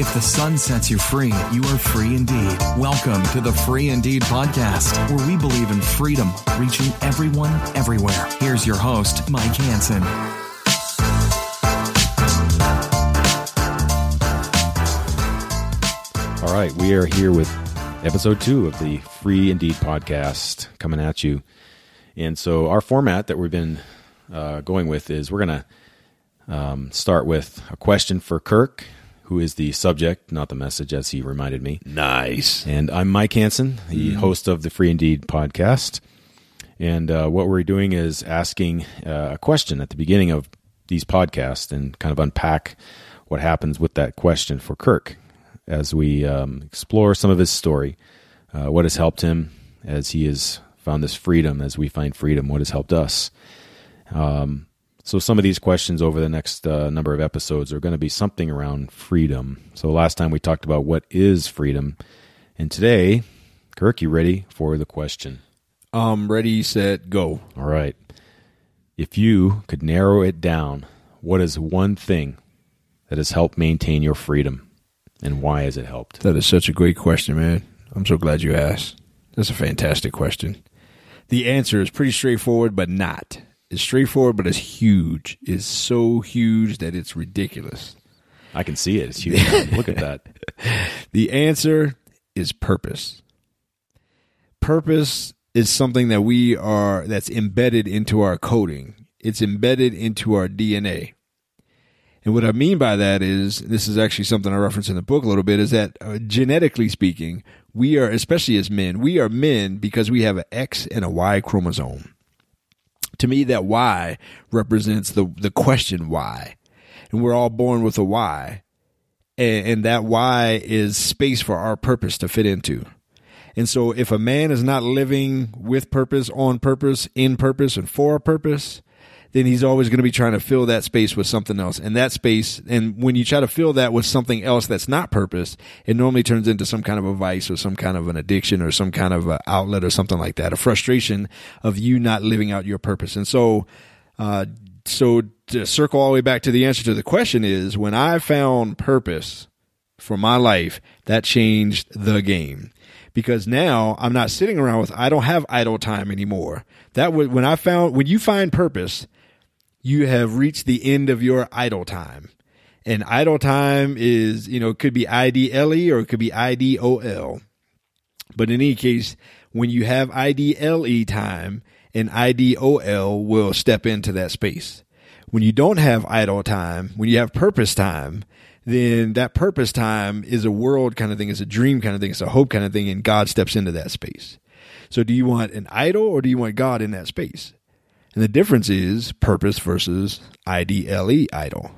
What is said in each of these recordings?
If the Son sets you free, you are free indeed. Welcome to the Free Indeed podcast, where we believe in freedom, reaching everyone, everywhere. Here's your host, Mike Hanson. All right, we are here with episode two of the Free Indeed podcast coming at you. And so, our format that we've been uh, going with is we're going to um, start with a question for Kirk, who is the subject, not the message, as he reminded me. Nice. And I'm Mike Hanson, the host of the Free Indeed podcast. And uh, what we're doing is asking uh, a question at the beginning of these podcasts and kind of unpack what happens with that question for Kirk as we um, explore some of his story, uh, what has helped him as he has found this freedom, as we find freedom, what has helped us. Um, so, some of these questions over the next uh, number of episodes are going to be something around freedom. So, last time we talked about what is freedom. And today, Kirk, you ready for the question? Um, ready, set, go. All right. If you could narrow it down, what is one thing that has helped maintain your freedom? And why has it helped? That is such a great question, man. I'm so glad you asked. That's a fantastic question. The answer is pretty straightforward, but not. It's straightforward, but it's huge. It's so huge that it's ridiculous. I can see it. It's huge. Look at that. The answer is purpose. Purpose is something that we are that's embedded into our coding. It's embedded into our DNA. And what I mean by that is this is actually something I reference in the book a little bit is that uh, genetically speaking, we are especially as men, we are men because we have an X and a Y chromosome. To me that Y represents the the question why. And we're all born with a Y and, and that why is space for our purpose to fit into. And so if a man is not living with purpose, on purpose, in purpose, and for a purpose, then he's always going to be trying to fill that space with something else. And that space, and when you try to fill that with something else that's not purpose, it normally turns into some kind of a vice or some kind of an addiction or some kind of outlet or something like that, a frustration of you not living out your purpose. And so, uh, so to circle all the way back to the answer to the question is when I found purpose for my life, that changed the game. Because now I'm not sitting around with I don't have idle time anymore. That was when I found when you find purpose, you have reached the end of your idle time. And idle time is, you know, it could be I D L E or it could be I D O L. But in any case, when you have IDLE time, an IDOL will step into that space. When you don't have idle time, when you have purpose time, then that purpose time is a world kind of thing, it's a dream kind of thing, it's a hope kind of thing, and God steps into that space. So do you want an idol or do you want God in that space? And the difference is purpose versus IDLE idol.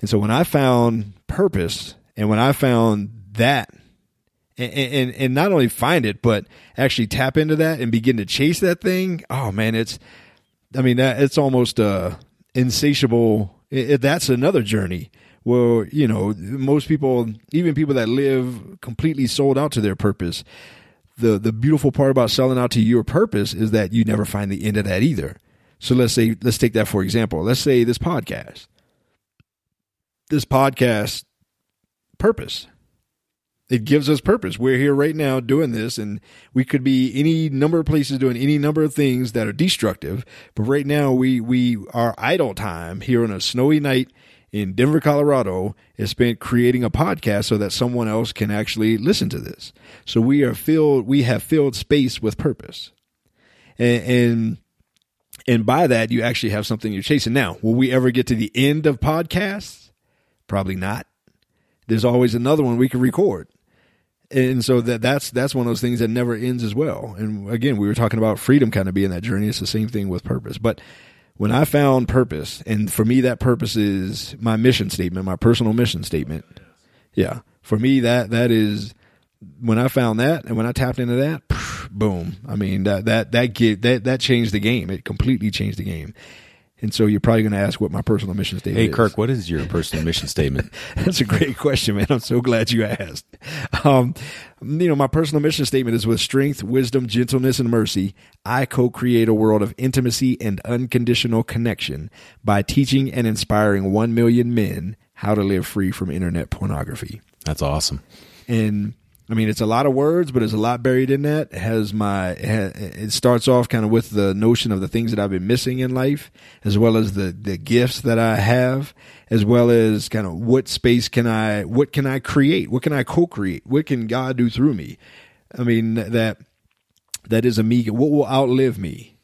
And so when I found purpose and when I found that and, and and not only find it, but actually tap into that and begin to chase that thing. Oh man, it's, I mean, that it's almost uh, insatiable. It, that's another journey. Well, you know, most people, even people that live completely sold out to their purpose, the the beautiful part about selling out to your purpose is that you never find the end of that either. So let's say, let's take that for example. Let's say this podcast, this podcast purpose it gives us purpose. We're here right now doing this, and we could be any number of places doing any number of things that are destructive. But right now, we we our idle time here on a snowy night in Denver, Colorado, is spent creating a podcast so that someone else can actually listen to this. So we are filled. We have filled space with purpose, and. and and by that, you actually have something you're chasing. Now, will we ever get to the end of podcasts? Probably not. There's always another one we can record and so that that's that's one of those things that never ends as well. And again, we were talking about freedom kind of being that journey. It's the same thing with purpose. But when I found purpose, and for me that purpose is my mission statement, my personal mission statement. Yeah, for me that that is when I found that, and when I tapped into that, boom. I mean that that that get that that changed the game. It completely changed the game. And so you're probably going to ask what my personal mission statement Hey, is. Hey, Kirk, what is your personal mission statement? That's a great question, man. I'm so glad you asked. Um, you know, my personal mission statement is with strength, wisdom, gentleness, and mercy. I co-create a world of intimacy and unconditional connection by teaching and inspiring 1 million men how to live free from internet pornography. That's awesome. And I mean, it's a lot of words, but there's a lot buried in that. It has my, it starts off kind of with the notion of the things that I've been missing in life, as well as the, the gifts that I have, as well as kind of what space can I, what can I create? What can I co-create? What can God do through me? I mean, that, that is a me, what will outlive me?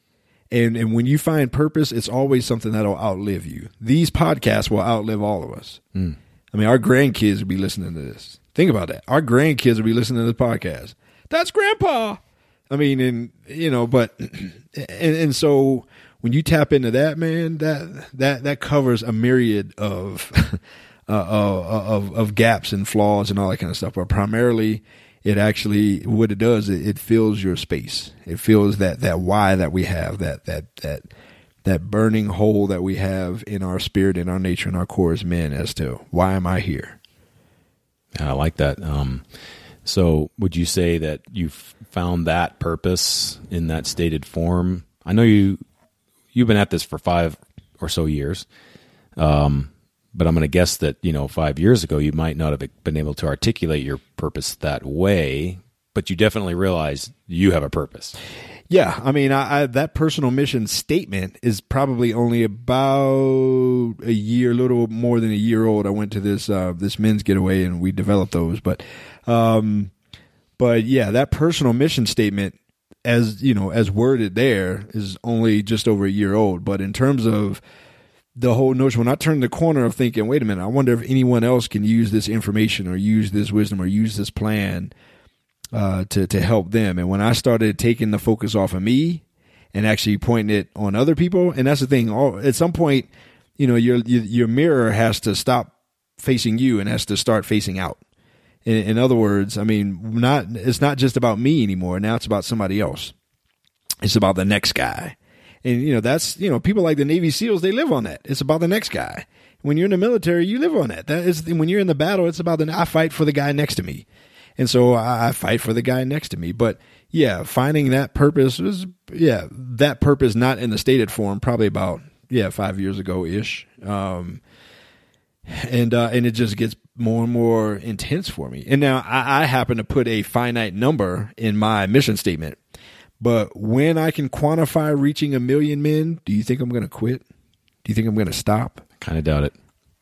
And, and when you find purpose, it's always something that'll outlive you. These podcasts will outlive all of us. Mm. I mean, our grandkids will be listening to this. Think about that. Our grandkids will be listening to the podcast. That's grandpa. I mean, and you know, but and, and so when you tap into that, man, that that that covers a myriad of uh, uh, of of gaps and flaws and all that kind of stuff. But primarily, it actually what it does it, it fills your space. It fills that that why that we have that that that that burning hole that we have in our spirit, in our nature, in our core as men, as to why am I here? I like that. Um, so, would you say that you've found that purpose in that stated form? I know you you've been at this for five or so years, um, but I'm going to guess that you know five years ago you might not have been able to articulate your purpose that way, but you definitely realize you have a purpose. Yeah, I mean, I, I, that personal mission statement is probably only about a year, a little more than a year old. I went to this uh, this men's getaway and we developed those, but um, but yeah, that personal mission statement, as you know, as worded there, is only just over a year old. But in terms of the whole notion, when I turned the corner of thinking, wait a minute, I wonder if anyone else can use this information or use this wisdom or use this plan uh, to to help them. And when I started taking the focus off of me and actually pointing it on other people, and that's the thing. All, at some point, you know, your your mirror has to stop facing you and has to start facing out. In, in other words, I mean, not it's not just about me anymore. Now it's about somebody else. It's about the next guy. And you know that's you know people like the Navy SEALs they live on that. It's about the next guy. When you're in the military, you live on that. That is when you're in the battle. It's about the I fight for the guy next to me. And so I, fight for the guy next to me. But yeah, finding that purpose was, yeah, that purpose not in the stated form, probably about, yeah, five years ago ish. Um, and, uh, and it just gets more and more intense for me. And now I, I happen to put a finite number in my mission statement. But when I can quantify reaching a million men, do you think I'm going to quit? Do you think I'm going to stop? Kind of doubt it.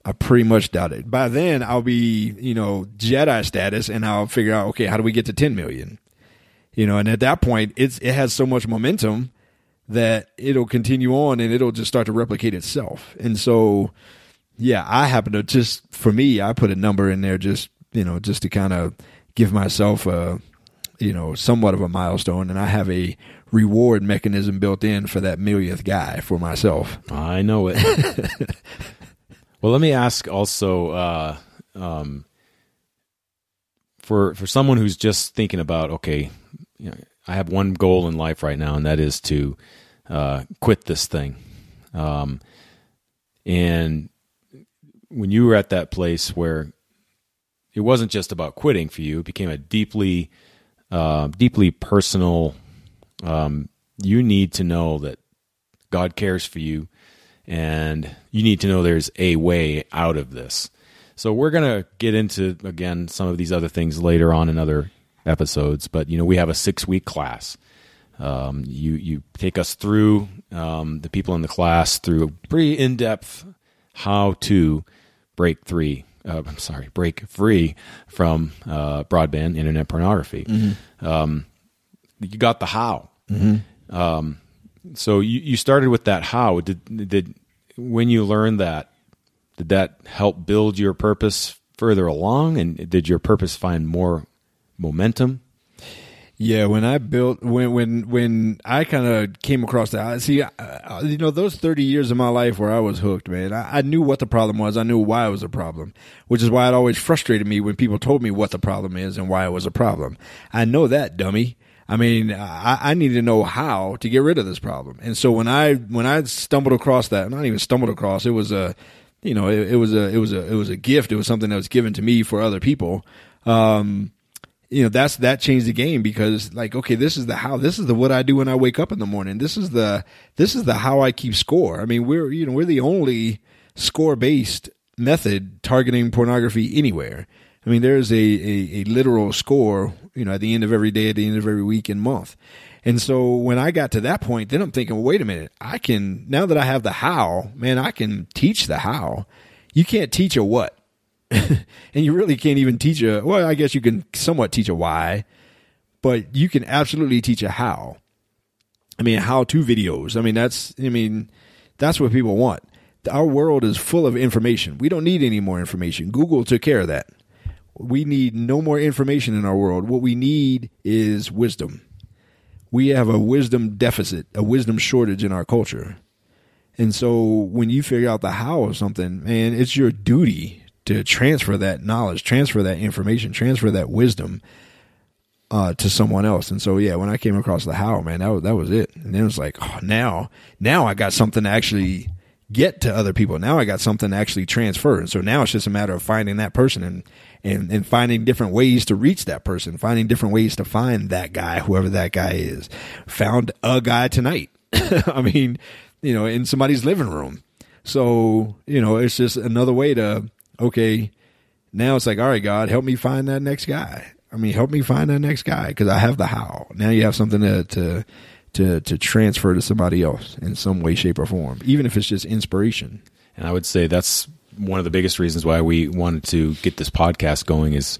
I pretty much doubt it. By then, I'll be, you know, Jedi status, and I'll figure out, okay, how do we get to 10 million? You know, and at that point, it's it has so much momentum that it'll continue on and it'll just start to replicate itself. And so, yeah, I happen to just for me, I put a number in there just you know just to kind of give myself a you know somewhat of a milestone, and I have a reward mechanism built in for that millionth guy for myself. I know it. Well, let me ask also uh, um, for for someone who's just thinking about okay, you know, I have one goal in life right now, and that is to uh, quit this thing. Um, and when you were at that place where it wasn't just about quitting for you, it became a deeply, uh, deeply personal. Um, you need to know that God cares for you and you need to know there's a way out of this. So we're going to get into again some of these other things later on in other episodes, but you know we have a six week class. Um, you you take us through um, the people in the class through a pretty in depth how to break three. Uh, I'm sorry, break free from uh, broadband internet pornography. Mm-hmm. Um, you got the how. Mm-hmm. So you, you started with that how did did when you learned that did that help build your purpose further along and did your purpose find more momentum yeah, when I built when when when I kind of came across that, see, you know, those thirty years of my life where I was hooked, man. I, I, knew what the problem was. I knew why it was a problem, which is why it always frustrated me when people told me what the problem is and why it was a problem. I know that, dummy. I mean, I, I need to know how to get rid of this problem. And so when I when I stumbled across that, not even stumbled across, it was a, you know, it, it was a it was a it was a gift. It was something that was given to me for other people. Um, you know, that's that changed the game because like, okay, this is the how. This is the what I do when I wake up in the morning. This is the this is the how I keep score. I mean, we're you know we're the only score based method targeting pornography anywhere. I mean, there's a, a, a literal score, you know, at the end of every day, at the end of every week and month. And so when I got to that point, then I'm thinking, wait a minute, I can, now that I have the how, man, I can teach the how. You can't teach a what. and you really can't even teach a, well, I guess you can somewhat teach a why, but you can absolutely teach a how. I mean, how to videos. I mean, that's, I mean, that's what people want. Our world is full of information. We don't need any more information. Google took care of that. We need no more information in our world. What we need is wisdom. We have a wisdom deficit, a wisdom shortage in our culture. And so when you figure out the how of something, man, it's your duty to transfer that knowledge, transfer that information, transfer that wisdom uh, to someone else. And so, yeah, when I came across the how, man, that was, that was it. And then it was like, oh, now, now I got something to actually get to other people. Now I got something to actually transfer. And so now it's just a matter of finding that person and, and, and finding different ways to reach that person, finding different ways to find that guy, whoever that guy is. Found a guy tonight. I mean, you know, in somebody's living room. So, you know, it's just another way to, okay, now it's like, all right, God, help me find that next guy. I mean, help me find that next guy because I have the how. Now you have something to, to to to transfer to somebody else in some way, shape, or form, even if it's just inspiration. And I would say that's one of the biggest reasons why we wanted to get this podcast going is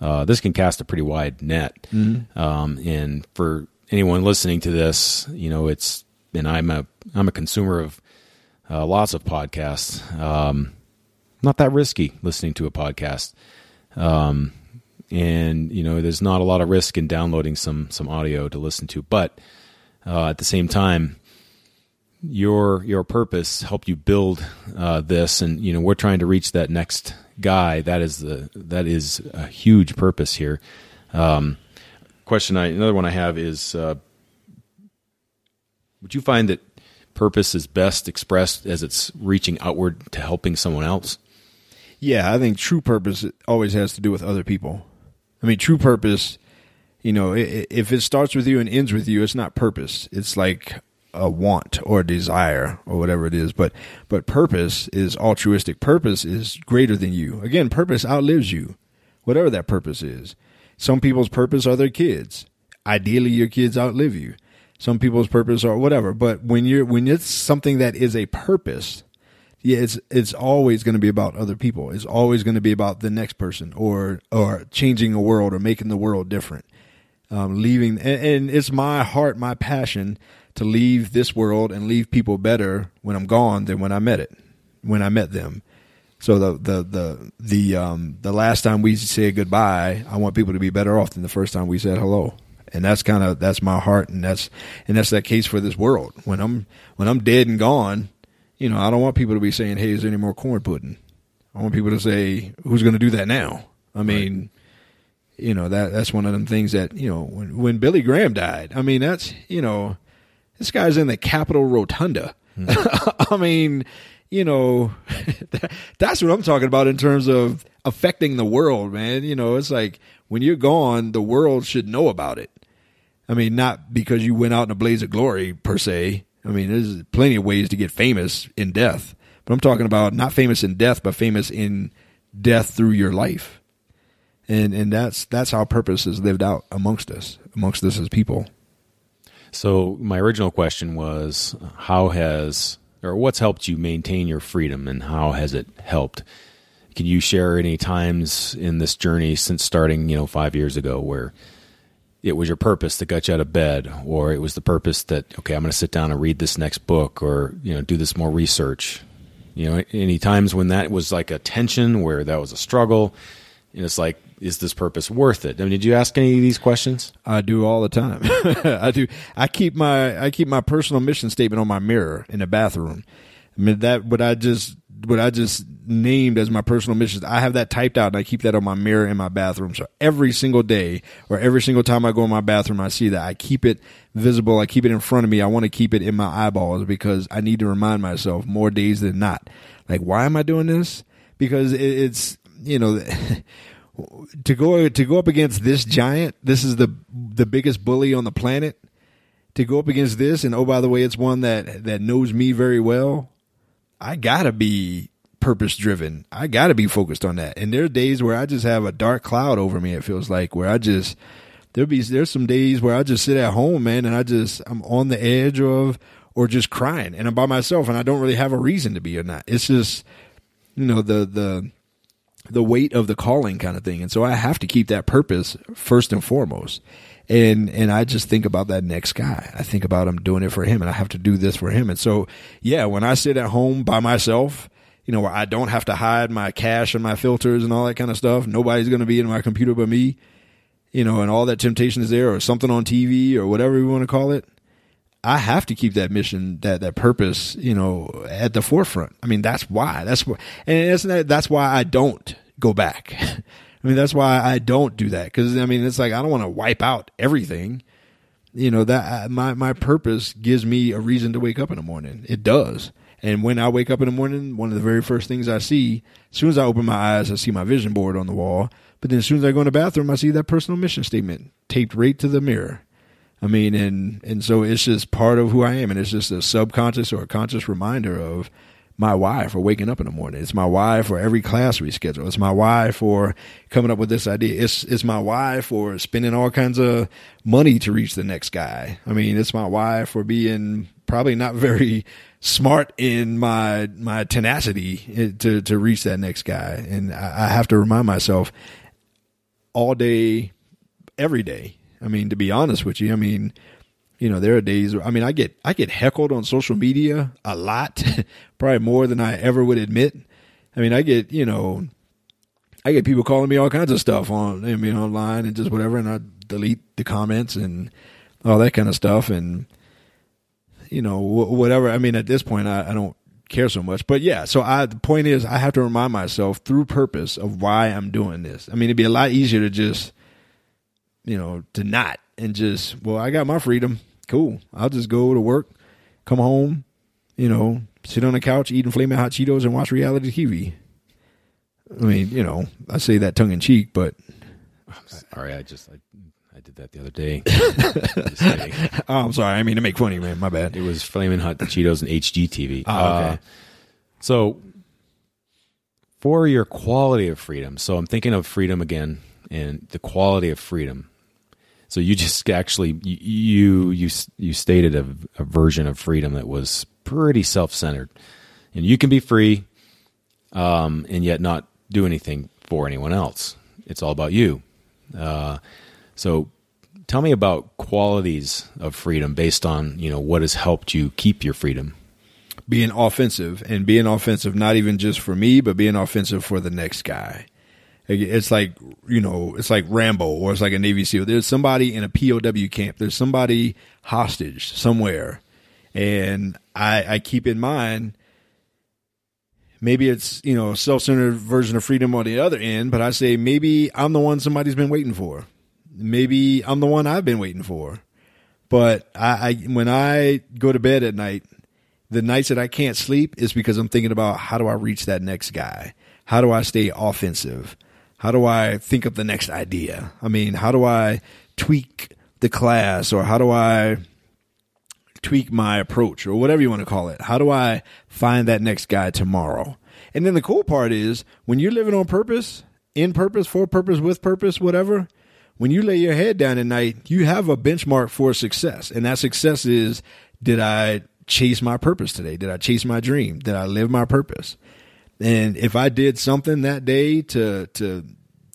uh, this can cast a pretty wide net. Mm-hmm. Um, and for anyone listening to this, you know, it's and I'm a I'm a consumer of uh, lots of podcasts. Um, not that risky listening to a podcast. Um, and you know, there's not a lot of risk in downloading some some audio to listen to, but uh, at the same time, your your purpose helped you build uh, this, and you know we're trying to reach that next guy. That is the that is a huge purpose here. Um, question I another one I have is: uh, Would you find that purpose is best expressed as it's reaching outward to helping someone else? Yeah, I think true purpose always has to do with other people. I mean, true purpose you know, if it starts with you and ends with you, it's not purpose. It's like a want or a desire or whatever it is. But but purpose is altruistic. Purpose is greater than you. Again, purpose outlives you, whatever that purpose is. Some people's purpose are their kids. Ideally, your kids outlive you. Some people's purpose are whatever. But when you're when it's something that is a purpose, yeah, it's it's always going to be about other people. It's always going to be about the next person or or changing a world or making the world different um, leaving, and, and it's my heart, my passion to leave this world and leave people better when I'm gone than when I met it, when I met them. So the the the the um the last time we say goodbye, I want people to be better off than the first time we said hello. And that's kind of that's my heart, and that's and that's that case for this world. When I'm when I'm dead and gone, you know, I don't want people to be saying, "Hey, is there any more corn pudding?" I want people to say, "Who's going to do that now?" I mean, you know that that's one of them things that you know when when Billy Graham died. I mean that's you know this guy's in the Capitol Rotunda. Mm-hmm. I mean, you know, that's what I'm talking about in terms of affecting the world, man. You know, it's like when you're gone, the world should know about it. I mean, not because you went out in a blaze of glory per se. I mean, there's plenty of ways to get famous in death, but I'm talking about not famous in death, but famous in death through your life and and that's that's how purpose is lived out amongst us, amongst us as people. So my original question was, how has or what's helped you maintain your freedom, and how has it helped? Can you share any times in this journey since starting, you know, five years ago, where it was your purpose that got you out of bed, or it was the purpose that okay, I'm going to sit down and read this next book, or you know, do this more research. You know, any times when that was like a tension, where that was a struggle, and it's like is this purpose worth it? I mean, did you ask any of these questions? I do all the time. I do. I keep my I keep my personal mission statement on my mirror in the bathroom. I mean that what I just what I just named as my personal mission. I have that typed out and I keep that on my mirror in my bathroom. So every single day or every single time I go in my bathroom, I see that. I keep it visible. I keep it in front of me. I want to keep it in my eyeballs because I need to remind myself more days than not. Like, why am I doing this? Because it's, you know, to go to go up against this giant, this is the the biggest bully on the planet. To go up against this, and oh by the way, it's one that that knows me very well. I gotta be purpose driven. I got to be focused on that. And there are days where I just have a dark cloud over me. It feels like where I just there'll be there's some days where I just sit at home, man, and I just I'm on the edge of or just crying, and I'm by myself, and I don't really have a reason to be or not. It's just you know the the the weight of the calling kind of thing, and so I have to keep that purpose first and foremost. And and I just think about that next guy. I think about I'm doing it for him, and I have to do this for him. And so yeah, when I sit at home by myself you know, where I don't have to hide my cache and my filters and all that kind of stuff. Nobody's going to be in my computer but me, you know, and all that temptation is there or something on TV or whatever you want to call it. I have to keep that mission, that that purpose, you know, at the forefront. I mean, that's why. That's why, and that's that's why I don't go back. I mean, that's why I don't do that because I mean, it's like I don't want to wipe out everything. You know that my my purpose gives me a reason to wake up in the morning. It does. And when I wake up in the morning, one of the very first things I see, as soon as I open my eyes, I see my vision board on the wall. But then as soon as I go in the bathroom, I see that personal mission statement taped right to the mirror. I mean, and and so it's just part of who I am, and it's just a subconscious or a conscious reminder of my why for waking up in the morning. It's my why for every class we schedule. It's my why for coming up with this idea. It's it's my why for spending all kinds of money to reach the next guy. I mean, it's my why for being probably not very smart in my my tenacity eh, to to reach that next guy. And I, I have to remind myself all day, every day. I mean, to be honest with you, I mean, you know, there are days. where, I mean, I get I get heckled on social media a lot, probably more than I ever would admit. I mean, I get you know, I get people calling me all kinds of stuff on I mean online and just whatever, and I delete the comments and all that kind of stuff. And you know, whatever. I mean, at this point, I, I don't care so much. But yeah, so I the point is I have to remind myself through purpose of why I'm doing this. I mean, it'd be a lot easier to just you know, to not and just, well, I got my freedom. Cool. I'll just go to work, come home, you know, sit on the couch eating flaming hot Cheetos and watch reality TV. I mean, you know, I say that tongue in cheek, but sorry, I just I I did that the other day. oh, I'm sorry. I mean to make funny, man. My bad. It was Flaming Hot Cheetos and HGTV. Oh, okay. Uh, so, for your quality of freedom, so I'm thinking of freedom again and the quality of freedom. So you just actually you you you stated a, a version of freedom that was pretty self-centered, and you can be free, um, and yet not do anything for anyone else. It's all about you. Uh, so tell me about qualities of freedom based on, you know, what has helped you keep your freedom. Being offensive and being offensive, not even just for me, but being offensive for the next guy. It's like, you know, it's like Rambo or it's like a Navy SEAL. There's somebody in a POW camp. There's somebody hostage somewhere. And I, I keep in mind, maybe it's, you know, self-centered version of freedom on the other end, but I say maybe I'm the one somebody's been waiting for maybe I'm the one I've been waiting for. But I, I, when I go to bed at night, the nights that I can't sleep is because I'm thinking about how do I reach that next guy? How do I stay offensive? How do I think of the next idea? I mean, how do I tweak the class or how do I tweak my approach or whatever you want to call it? How do I find that next guy tomorrow? And then the cool part is when you're living on purpose, in purpose, for purpose, with purpose, whatever, when you lay your head down at night, you have a benchmark for success. And that success is did I chase my purpose today? Did I chase my dream? Did I live my purpose? And if I did something that day to to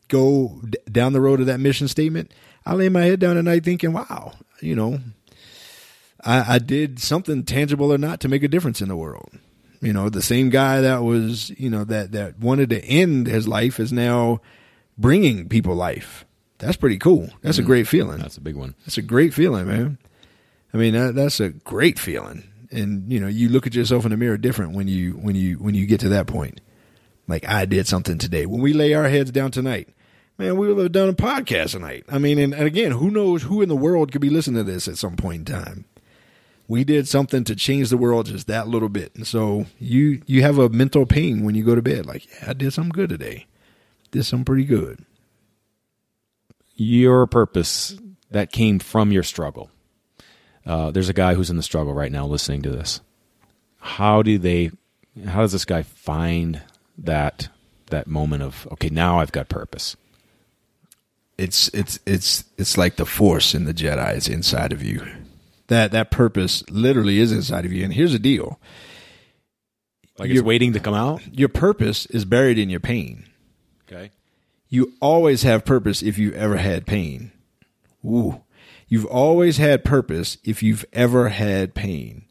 go d- down the road of that mission statement, I lay my head down at night thinking, wow, you know, I, I did something tangible or not to make a difference in the world. You know, the same guy that was, you know, that that wanted to end his life is now bringing people life that's pretty cool. That's mm-hmm. a great feeling. That's a big one. That's a great feeling, man. I mean, that, that's a great feeling. And you know, you look at yourself in the mirror different when you when you when you get to that point. Like I did something today. When we lay our heads down tonight, man, we will have done a podcast tonight. I mean, and, and again, who knows who in the world could be listening to this at some point in time. We did something to change the world just that little bit. And so you you have a mental pain when you go to bed. Like, yeah, I did something good today. Did something pretty good your purpose that came from your struggle. Uh, there's a guy who's in the struggle right now listening to this. How do they? How does this guy find that that moment of okay, now I've got purpose? it's it's it's it's like the force in the Jedi is inside of you. That that purpose literally is inside of you. And here's the deal: Like it's You're- waiting to come out. your purpose is buried in your pain. Okay. You always have purpose if you've ever had pain. Ooh. You've always had purpose if you've ever had pain.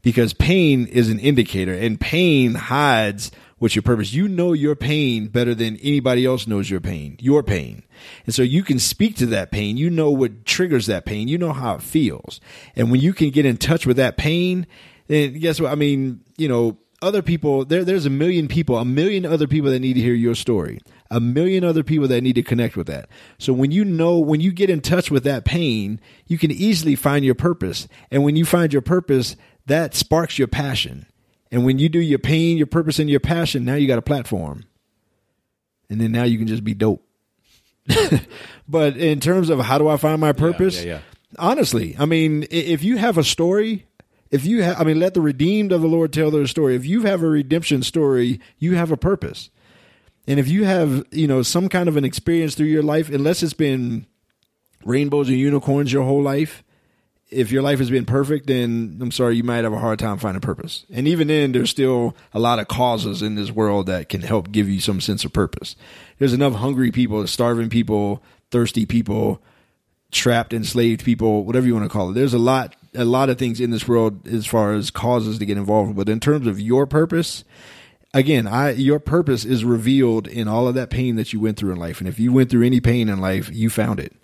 Because pain is an indicator and pain hides what's your purpose. You know your pain better than anybody else knows your pain, your pain. And so you can speak to that pain. You know what triggers that pain. You know how it feels. And when you can get in touch with that pain, then guess what? I mean, you know, other people, there, there's a million people, a million other people that need to hear your story, a million other people that need to connect with that. So when you know, when you get in touch with that pain, you can easily find your purpose. And when you find your purpose, that sparks your passion. And when you do your pain, your purpose, and your passion, now you got a platform. And then now you can just be dope. but in terms of how do I find my purpose? yeah, yeah. Honestly, I mean, if you have a story, if you have, I mean, let the redeemed of the Lord tell their story. If you have a redemption story, you have a purpose. And if you have, you know, some kind of an experience through your life, unless it's been rainbows and unicorns your whole life, if your life has been perfect, then I'm sorry, you might have a hard time finding purpose. And even then, there's still a lot of causes in this world that can help give you some sense of purpose. There's enough hungry people, starving people, thirsty people, trapped, enslaved people, whatever you want to call it. There's a lot, a lot of things in this world as far as causes to get involved. But in terms of your purpose, again, I your purpose is revealed in all of that pain that you went through in life. And if you went through any pain in life, you found it.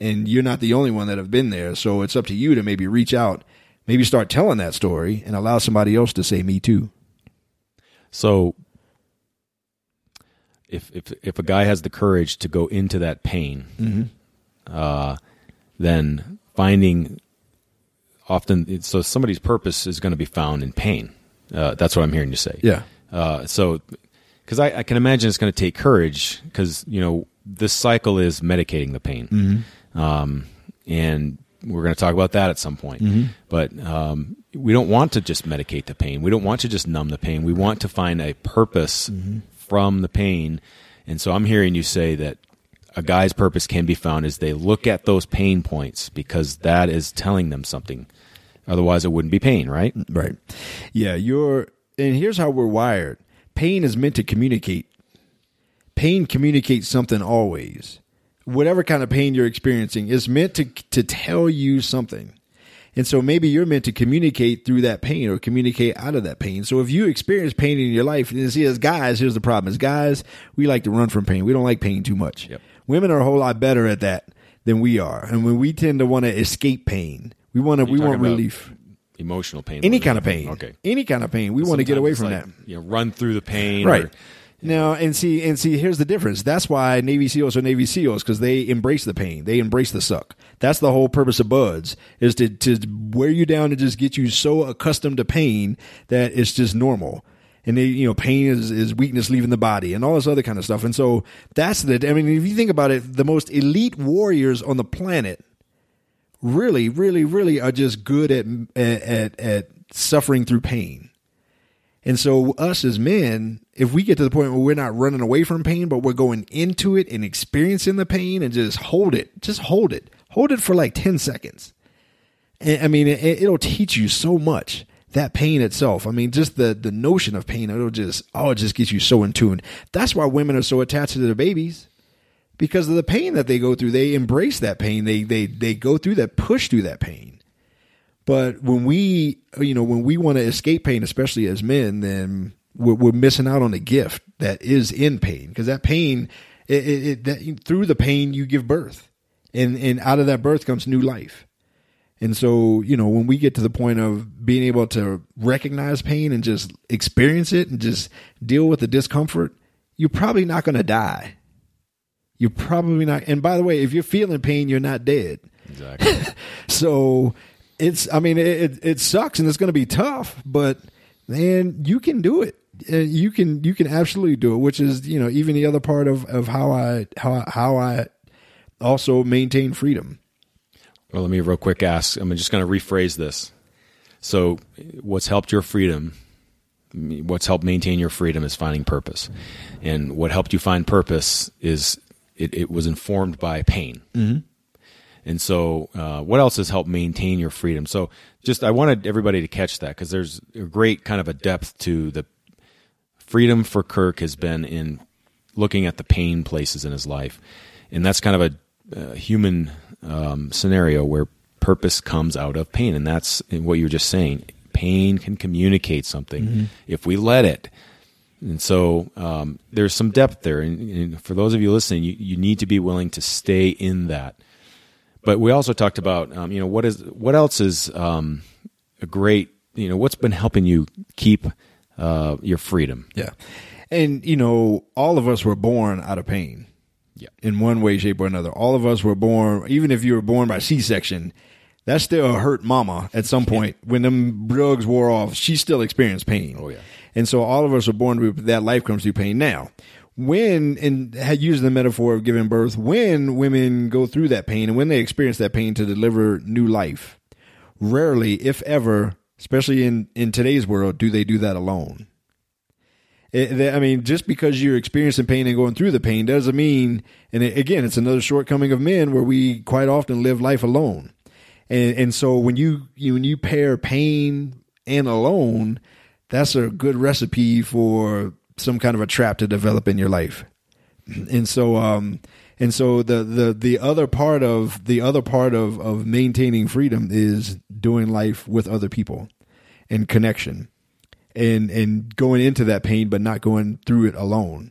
And you're not the only one that have been there. So it's up to you to maybe reach out, maybe start telling that story and allow somebody else to say me too. So if if if a guy has the courage to go into that pain, uh, then finding often so somebody's purpose is going to be found in pain. Uh, that's what I'm hearing you say. Yeah. Uh, so because I, I can imagine it's going to take courage because you know this cycle is medicating the pain, um, and we're going to talk about that at some point. But um, we don't want to just medicate the pain. We don't want to just numb the pain. We want to find a purpose from the pain. And so I'm hearing you say that a guy's purpose can be found as they look at those pain points because that is telling them something. Otherwise, it wouldn't be pain, right? Right. Yeah, you're and here's how we're wired. Pain is meant to communicate. Pain communicates something always. Whatever kind of pain you're experiencing is meant to to tell you something. And so maybe you're meant to communicate through that pain or communicate out of that pain. So if you experience pain in your life, and see as guys, here's the problem. As guys, we like to run from pain. We don't like pain too much. Yep. Women are a whole lot better at that than we are. And when we tend to want to escape pain, we want to we want relief. Emotional pain. Any kind of pain. Okay. Any kind of pain. We want to get away from it's that. You know, run through the pain. Right. or- Now and see and see here's the difference. That's why Navy SEALs are Navy SEAls because they embrace the pain. They embrace the suck. That's the whole purpose of BUD/S is to to wear you down and just get you so accustomed to pain that it's just normal. And they, you know, pain is, is weakness leaving the body and all this other kind of stuff. And so that's the, I mean, if you think about it, the most elite warriors on the planet really, really, really are just good at, at, at, suffering through pain. And so, us as men, if we get to the point where we're not running away from pain, but we're going into it and experiencing the pain and just hold it, just hold it, hold it for like 10 seconds. And, I mean, it, it'll teach you so much. That pain itself. I mean, just the, the notion of pain, it'll just, oh, it just gets you so in tune. That's why women are so attached to their babies because of the pain that they go through. They embrace that pain. They, they, they go through that, push through that pain. But when we, you know, when we want to escape pain, especially as men, then we're, we're missing out on a gift that is in pain because that pain, it, it, it that, through the pain you give birth, and and out of that birth comes new life. And so, you know, when we get to the point of being able to recognize pain and just experience it and just deal with the discomfort, you're probably not going to die. You're probably not. And by the way, if you're feeling pain, you're not dead. Exactly. So it's, I mean, it, it, sucks and it's going to be tough, but man, you can do it. Uh, You can, you can absolutely do it, which is, you know, even the other part of, of how I, how, how I also maintain freedom. Well, let me real quick ask. I'm just going to rephrase this. So, what's helped your freedom what's helped maintain your freedom is finding purpose, and what helped you find purpose is it, it was informed by pain. Mm-hmm. And so, uh, what else has helped maintain your freedom? So, just I wanted everybody to catch that because there's a great kind of a depth to the freedom for Kirk has been in looking at the pain places in his life, and that's kind of a, a human um, scenario where purpose comes out of pain, and that's what you were just saying. Pain can communicate something mm-hmm. if we let it. And so um, there's some depth there. And, and, for those of you listening, you, you need to be willing to stay in that. But we also talked about, um, you know, what is what else is um, a great, you know, what's been helping you keep uh, your freedom. Yeah, and you know, all of us were born out of pain. Yeah, in one way, shape, or another. All of us were born, even if you were born by C-section, that still hurt mama at some point. Yeah. When them drugs wore off, she still experienced pain. Oh yeah. And so all of us are born with that life comes through pain. Now, when and used the metaphor of giving birth, when women go through that pain and when they experience that pain to deliver new life, rarely, if ever, especially in in today's world, do they do that alone. Eh, I mean, just because you're experiencing pain and going through the pain doesn't mean, and again, it's another shortcoming of men where we quite often live life alone. And and so when you, you when you pair pain and alone, that's a good recipe for some kind of a trap to develop in your life. And so um and so the the the other part of the other part of of maintaining freedom is doing life with other people and connection and and going into that pain but not going through it alone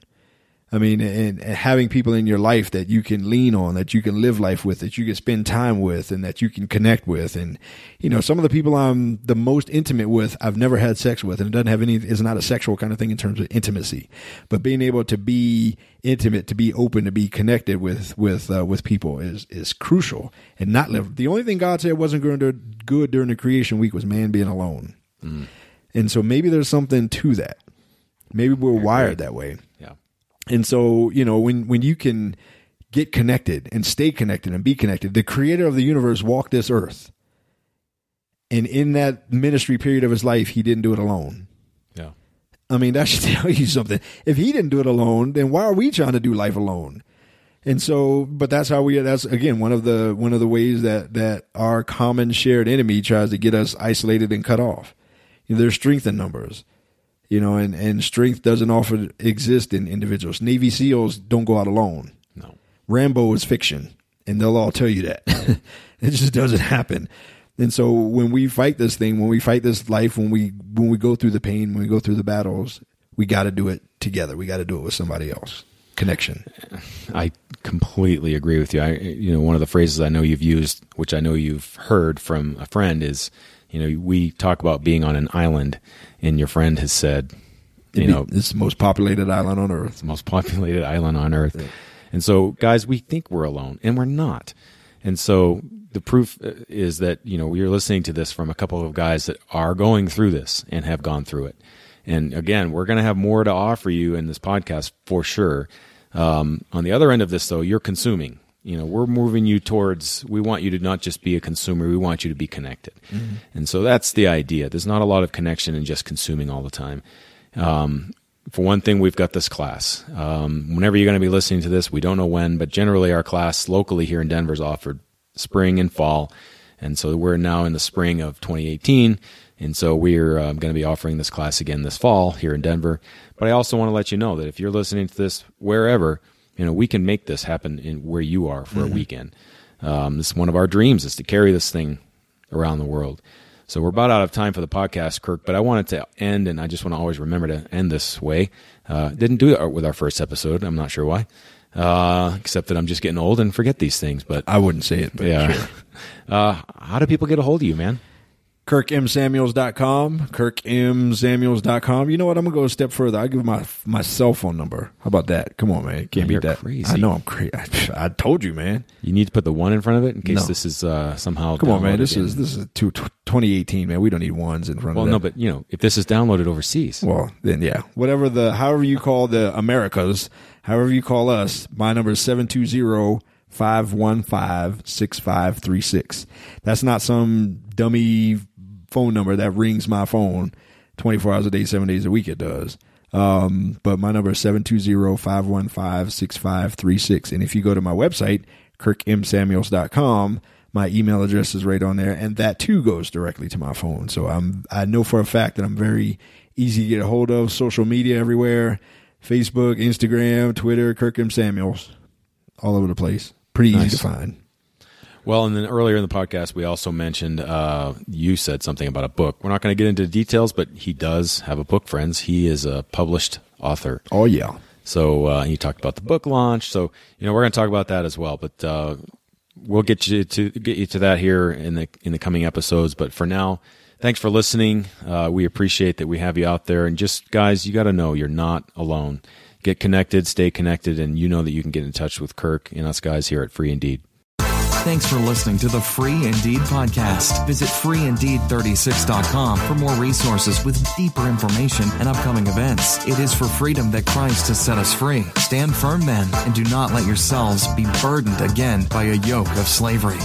I mean, and, and, having people in your life that you can lean on, that you can live life with, that you can spend time with, and that you can connect with. And, you know, some of the people I'm the most intimate with, I've never had sex with, and it doesn't have any, is not a sexual kind of thing in terms of intimacy. But being able to be intimate, to be open, to be connected with, with, uh, with people is, is crucial and not live. The only thing God said wasn't going to good during the creation week was man being alone. Mm. And so maybe there's something to that. Maybe we're wired that way. And so, you know, when, when you can get connected and stay connected and be connected, the creator of the universe walked this earth. And in that ministry period of his life, he didn't do it alone. Yeah. I mean, that should tell you something. If he didn't do it alone, then why are we trying to do life alone? And so, but that's how we, that's again, one of the, one of the ways that, that our common shared enemy tries to get us isolated and cut off. You know, there's strength in numbers you know, and, and strength doesn't often exist in individuals. Navy SEALs don't go out alone. No. Rambo is fiction, and they'll all tell you that. it just doesn't happen. And so when we fight this thing, when we fight this life, when we when we go through the pain, when we go through the battles, we got to do it together. We got to do it with somebody else. Connection. I completely agree with you. I you know one of the phrases I know you've used, which I know you've heard from a friend, is you know we talk about being on an island and your friend has said, you know, it's the most populated island on earth. It's the most populated island on earth. Yeah. And so, guys, we think we're alone, and we're not. And so, the proof uh, is that you know we are listening to this from a couple of guys that are going through this and have gone through it. And again, we're going to have more to offer you in this podcast for sure. Um, on the other end of this, though, you're consuming you know we're moving you towards we want you to not just be a consumer we want you to be connected. Mm-hmm. and so that's the idea. There's not a lot of connection in just consuming all the time. Um, for one thing we've got this class. Um, whenever you're going to be listening to this we don't know when but generally our class locally here in denver is offered spring and fall. And so we're now in the spring of 2018 and so we're um, going to be offering this class again this fall here in denver. But i also want to let you know that if you're listening to this wherever you know, we can make this happen in where you are for mm-hmm. a weekend. Um, this is one of our dreams is to carry this thing around the world. So we're about out of time for the podcast, Kirk. But I wanted to end, and I just want to always remember to end this way. Uh, didn't do it with our first episode. I'm not sure why, uh, except that I'm just getting old and forget these things. But I wouldn't say it. But yeah. Sure. uh, how do people get a hold of you, man? KirkMSamuels.com, KirkMSamuels.com. You know what? I'm going to go a step further. I'll give my my cell phone number. How about that? Come on, man. Can't be that. crazy. I know I'm crazy. I, I, told you, man. You need to put the one in front of it in case no. this is uh, somehow. Come on, man. This in. is this is two, 2018, man. We don't need ones in front well, of Well, no, but, you know, if this is downloaded overseas. Well, then, yeah. Whatever the, however you call the Americas, however you call us, my number is 720- 515 6536. That's not some dummy phone number that rings my phone. 24 hours a day, seven days a week, it does. Um, but my number is 720-515-6536. And if you go to my website, kirkmsamuels.com, my email address is right on there. And that too goes directly to my phone. So I'm, I know for a fact that I'm very easy to get a hold of social media everywhere. Facebook, Instagram, Twitter, Kirk M. Samuels, all over the place. Pretty easy to find. Well, and then earlier in the podcast, we also mentioned uh, you said something about a book. We're not going to get into details, but he does have a book, friends. He is a published author. Oh yeah. So uh, he talked about the book launch. So you know we're going to talk about that as well. But uh, we'll get you to get you to that here in the in the coming episodes. But for now, thanks for listening. Uh, we appreciate that we have you out there. And just guys, you got to know you're not alone. Get connected, stay connected, and you know that you can get in touch with Kirk and us guys here at Free Indeed. Thanks for listening to the Free Indeed podcast. Visit freeindeed36.com for more resources with deeper information and upcoming events. It is for freedom that Christ has set us free. Stand firm then, and do not let yourselves be burdened again by a yoke of slavery.